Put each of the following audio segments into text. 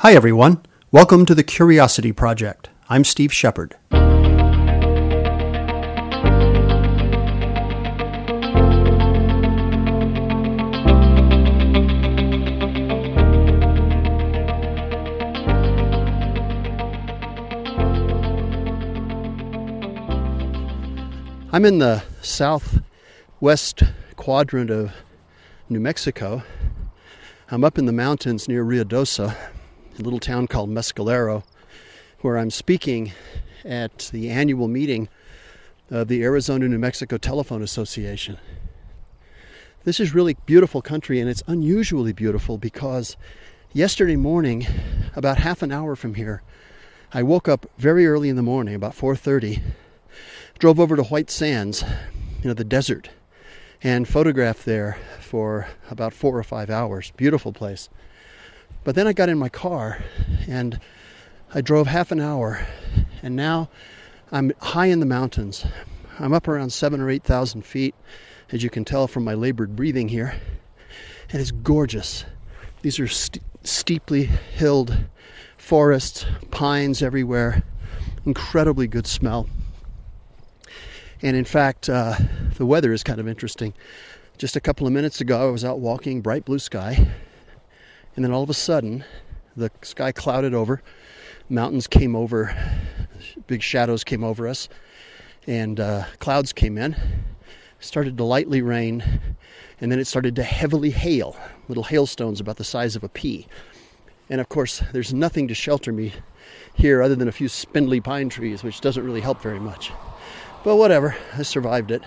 Hi, everyone. Welcome to the Curiosity Project. I'm Steve Shepard. I'm in the southwest quadrant of New Mexico. I'm up in the mountains near Ruidoso, a little town called Mescalero, where I'm speaking at the annual meeting of the Arizona New Mexico Telephone Association. This is really beautiful country and it's unusually beautiful because yesterday morning, about half an hour from here, I woke up very early in the morning, about 4:30 drove over to White Sands, you know, the desert, and photographed there for about four or five hours. Beautiful place. But then I got in my car and I drove half an hour, and now I'm high in the mountains. I'm up around seven or eight thousand feet, as you can tell from my labored breathing here, and it's gorgeous. These are st- steeply hilled forests, pines everywhere, incredibly good smell. And in fact, uh, the weather is kind of interesting. Just a couple of minutes ago, I was out walking, bright blue sky, and then all of a sudden, the sky clouded over, mountains came over, big shadows came over us, and uh, clouds came in. Started to lightly rain, and then it started to heavily hail, little hailstones about the size of a pea. And of course, there's nothing to shelter me here other than a few spindly pine trees, which doesn't really help very much. But whatever, I survived it.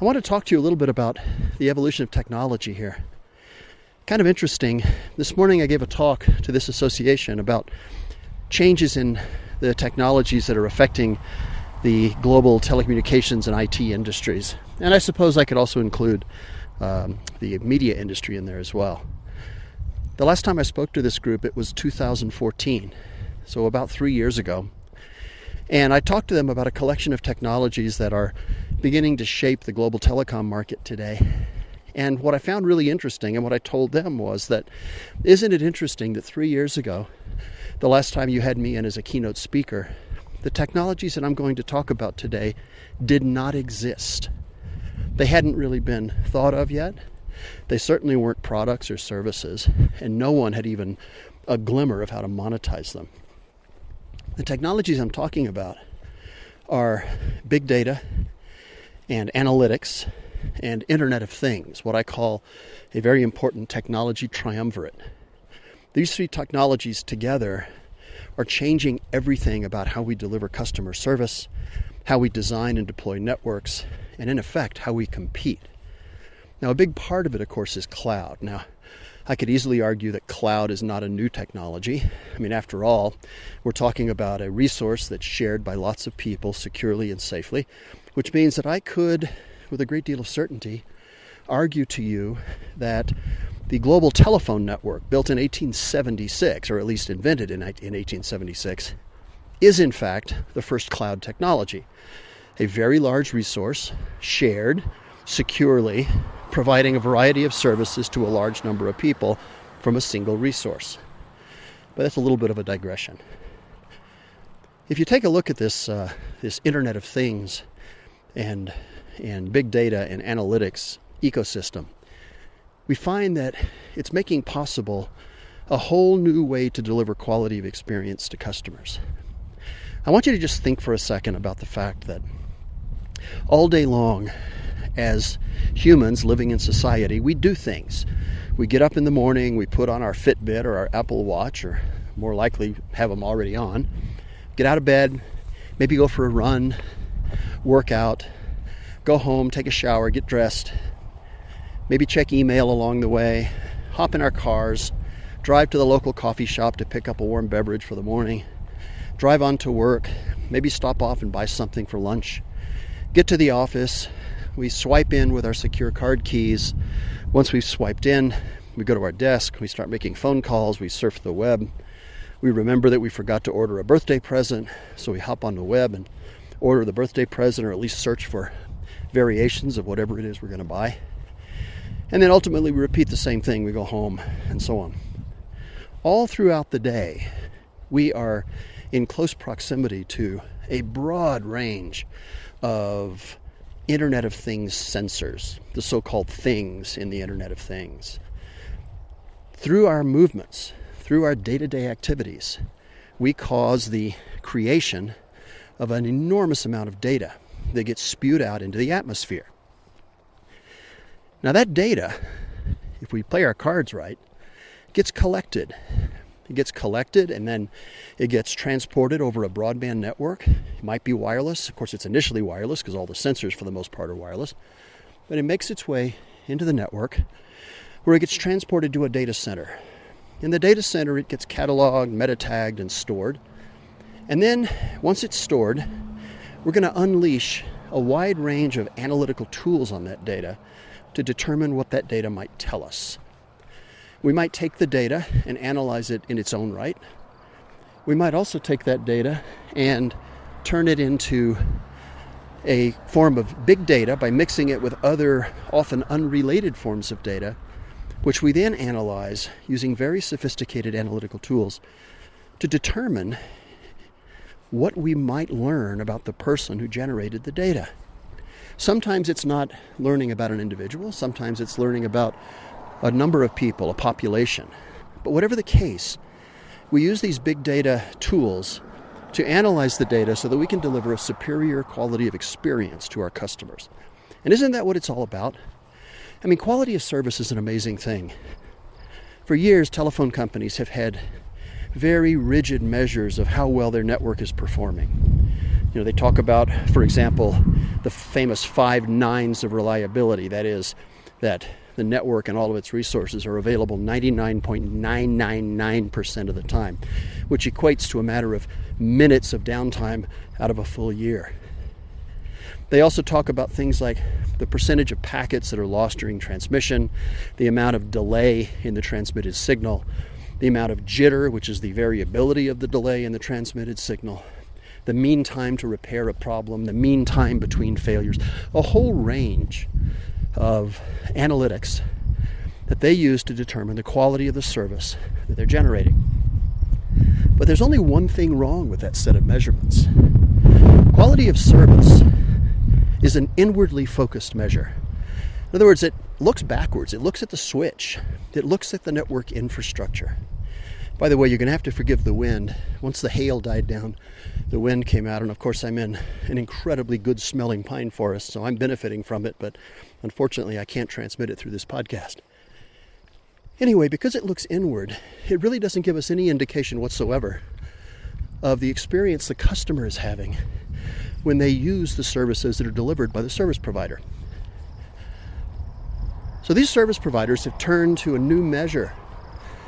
I want to talk to you a little bit about the evolution of technology here. Kind of interesting. This morning I gave a talk to this association about changes in the technologies that are affecting the global telecommunications and IT industries. And I suppose I could also include um, the media industry in there as well. The last time I spoke to this group, it was 2014, so about three years ago. And I talked to them about a collection of technologies that are beginning to shape the global telecom market today. And what I found really interesting and what I told them was that isn't it interesting that three years ago, the last time you had me in as a keynote speaker, the technologies that I'm going to talk about today did not exist. They hadn't really been thought of yet. They certainly weren't products or services, and no one had even a glimmer of how to monetize them. The technologies I'm talking about are big data and analytics and Internet of Things, what I call a very important technology triumvirate. These three technologies together are changing everything about how we deliver customer service, how we design and deploy networks, and in effect, how we compete. Now, a big part of it, of course, is cloud. Now, I could easily argue that cloud is not a new technology. I mean, after all, we're talking about a resource that's shared by lots of people securely and safely, which means that I could, with a great deal of certainty, argue to you that the global telephone network, built in 1876, or at least invented in 1876, is in fact the first cloud technology. A very large resource, shared securely providing a variety of services to a large number of people from a single resource. But that's a little bit of a digression. If you take a look at this, uh, this Internet of Things and, and big data and analytics ecosystem, we find that it's making possible a whole new way to deliver quality of experience to customers. I want you to just think for a second about the fact that all day long as humans living in society, we do things. We get up in the morning, we put on our Fitbit or our Apple Watch, or more likely have them already on, get out of bed, maybe go for a run, work out, go home, take a shower, get dressed, maybe check email along the way, hop in our cars, drive to the local coffee shop to pick up a warm beverage for the morning, drive on to work, maybe stop off and buy something for lunch, get to the office, we swipe in with our secure card keys. Once we've swiped in, we go to our desk, we start making phone calls, we surf the web. We remember that we forgot to order a birthday present, so we hop on the web and order the birthday present or at least search for variations of whatever it is we're going to buy. And then ultimately we repeat the same thing. We go home and so on. all throughout the day, we are in close proximity to a broad range of Internet of Things sensors, the so called things in the Internet of Things. Through our movements, through our day to day activities, we cause the creation of an enormous amount of data that gets spewed out into the atmosphere. Now, that data, if we play our cards right, gets collected. It gets collected and then it gets transported over a broadband network. It might be wireless. Of course, it's initially wireless because all the sensors, for the most part, are wireless. But it makes its way into the network where it gets transported to a data center. In the data center, it gets cataloged, meta tagged, and stored. And then, once it's stored, we're going to unleash a wide range of analytical tools on that data to determine what that data might tell us. We might take the data and analyze it in its own right. We might also take that data and turn it into a form of big data by mixing it with other, often unrelated forms of data, which we then analyze using very sophisticated analytical tools to determine what we might learn about the person who generated the data. Sometimes it's not learning about an individual, sometimes it's learning about a number of people, a population. But whatever the case, we use these big data tools to analyze the data so that we can deliver a superior quality of experience to our customers. And isn't that what it's all about? I mean, quality of service is an amazing thing. For years, telephone companies have had very rigid measures of how well their network is performing. You know, they talk about, for example, the famous five nines of reliability. That is, that the network and all of its resources are available 99.999% of the time, which equates to a matter of minutes of downtime out of a full year. They also talk about things like the percentage of packets that are lost during transmission, the amount of delay in the transmitted signal, the amount of jitter, which is the variability of the delay in the transmitted signal, the mean time to repair a problem, the mean time between failures, a whole range of analytics that they use to determine the quality of the service that they're generating. But there's only one thing wrong with that set of measurements. Quality of service is an inwardly focused measure. In other words, it looks backwards, it looks at the switch, it looks at the network infrastructure. By the way, you're going to have to forgive the wind. Once the hail died down, the wind came out, and of course, I'm in an incredibly good smelling pine forest, so I'm benefiting from it, but unfortunately, I can't transmit it through this podcast. Anyway, because it looks inward, it really doesn't give us any indication whatsoever of the experience the customer is having when they use the services that are delivered by the service provider. So these service providers have turned to a new measure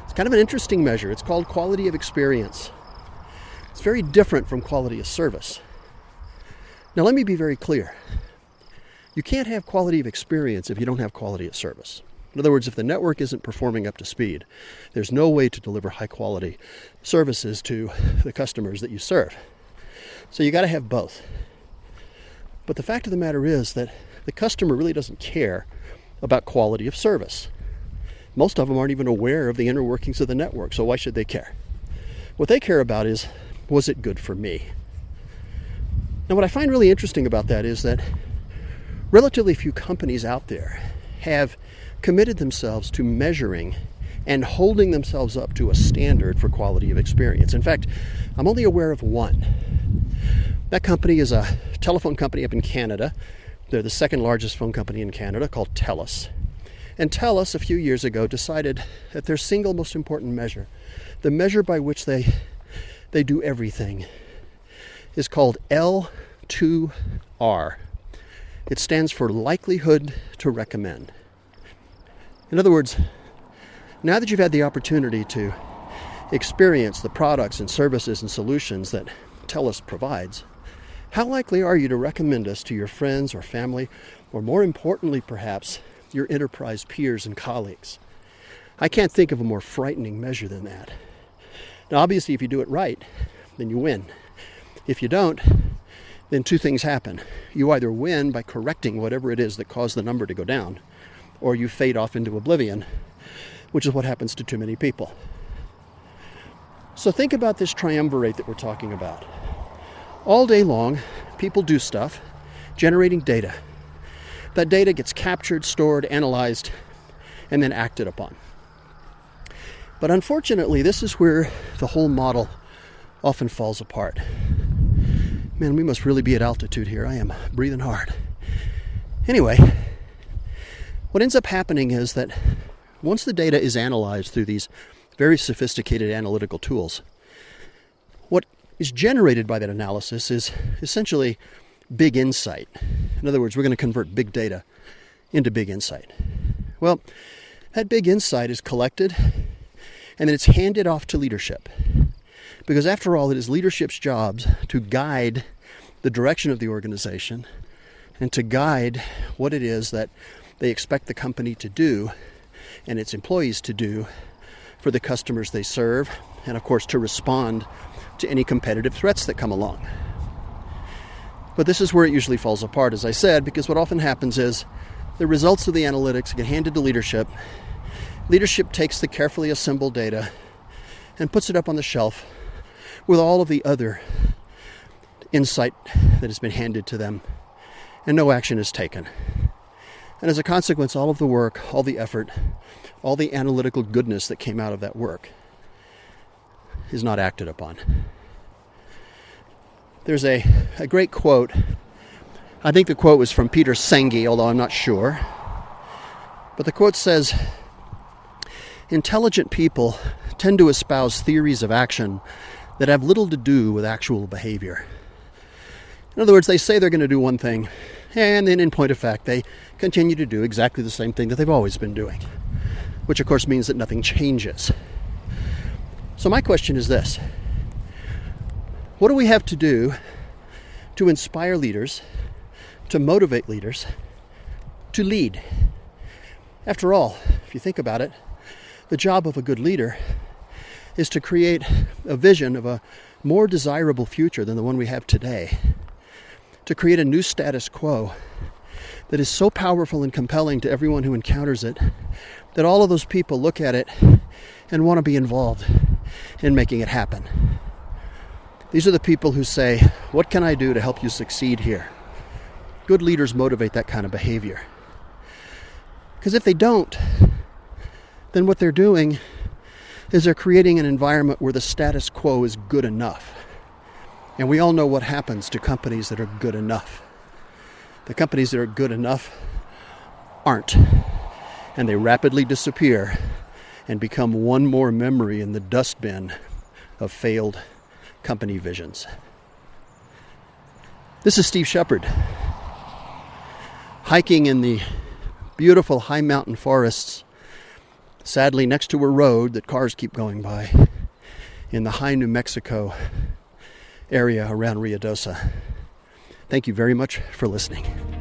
it's kind of an interesting measure. It's called quality of experience. It's very different from quality of service. Now, let me be very clear. You can't have quality of experience if you don't have quality of service. In other words, if the network isn't performing up to speed, there's no way to deliver high quality services to the customers that you serve. So you got to have both. But the fact of the matter is that the customer really doesn't care about quality of service. Most of them aren't even aware of the inner workings of the network, so why should they care? What they care about is was it good for me? Now, what I find really interesting about that is that relatively few companies out there have committed themselves to measuring and holding themselves up to a standard for quality of experience. In fact, I'm only aware of one. That company is a telephone company up in Canada. They're the second largest phone company in Canada called TELUS. And TELUS, a few years ago, decided that their single most important measure, the measure by which they, they do everything, is called L2R. It stands for likelihood to recommend. In other words, now that you've had the opportunity to experience the products and services and solutions that TELUS provides, how likely are you to recommend us to your friends or family, or more importantly, perhaps, your enterprise peers and colleagues. I can't think of a more frightening measure than that. Now, obviously, if you do it right, then you win. If you don't, then two things happen. You either win by correcting whatever it is that caused the number to go down, or you fade off into oblivion, which is what happens to too many people. So think about this triumvirate that we're talking about. All day long, people do stuff, generating data. That data gets captured, stored, analyzed, and then acted upon. But unfortunately, this is where the whole model often falls apart. Man, we must really be at altitude here. I am breathing hard. Anyway, what ends up happening is that once the data is analyzed through these very sophisticated analytical tools, is generated by that analysis is essentially big insight. In other words, we're going to convert big data into big insight. Well, that big insight is collected and then it's handed off to leadership. Because after all, it is leadership's jobs to guide the direction of the organization and to guide what it is that they expect the company to do and its employees to do for the customers they serve, and of course to respond to any competitive threats that come along. But this is where it usually falls apart, as I said, because what often happens is the results of the analytics get handed to leadership. Leadership takes the carefully assembled data and puts it up on the shelf with all of the other insight that has been handed to them, and no action is taken. And as a consequence, all of the work, all the effort, all the analytical goodness that came out of that work is not acted upon. There's a, a great quote. I think the quote was from Peter Senge, although I'm not sure. But the quote says Intelligent people tend to espouse theories of action that have little to do with actual behavior. In other words, they say they're going to do one thing, and then in point of fact, they continue to do exactly the same thing that they've always been doing, which of course means that nothing changes. So, my question is this What do we have to do to inspire leaders, to motivate leaders, to lead? After all, if you think about it, the job of a good leader is to create a vision of a more desirable future than the one we have today, to create a new status quo that is so powerful and compelling to everyone who encounters it that all of those people look at it and want to be involved in making it happen. These are the people who say, What can I do to help you succeed here? Good leaders motivate that kind of behavior. Because if they don't, then what they're doing is they're creating an environment where the status quo is good enough. And we all know what happens to companies that are good enough. The companies that are good enough aren't. And they rapidly disappear and become one more memory in the dustbin of failed company visions. This is Steve Shepard, hiking in the beautiful high mountain forests sadly next to a road that cars keep going by in the high New Mexico area around Ruidoso. Thank you very much for listening.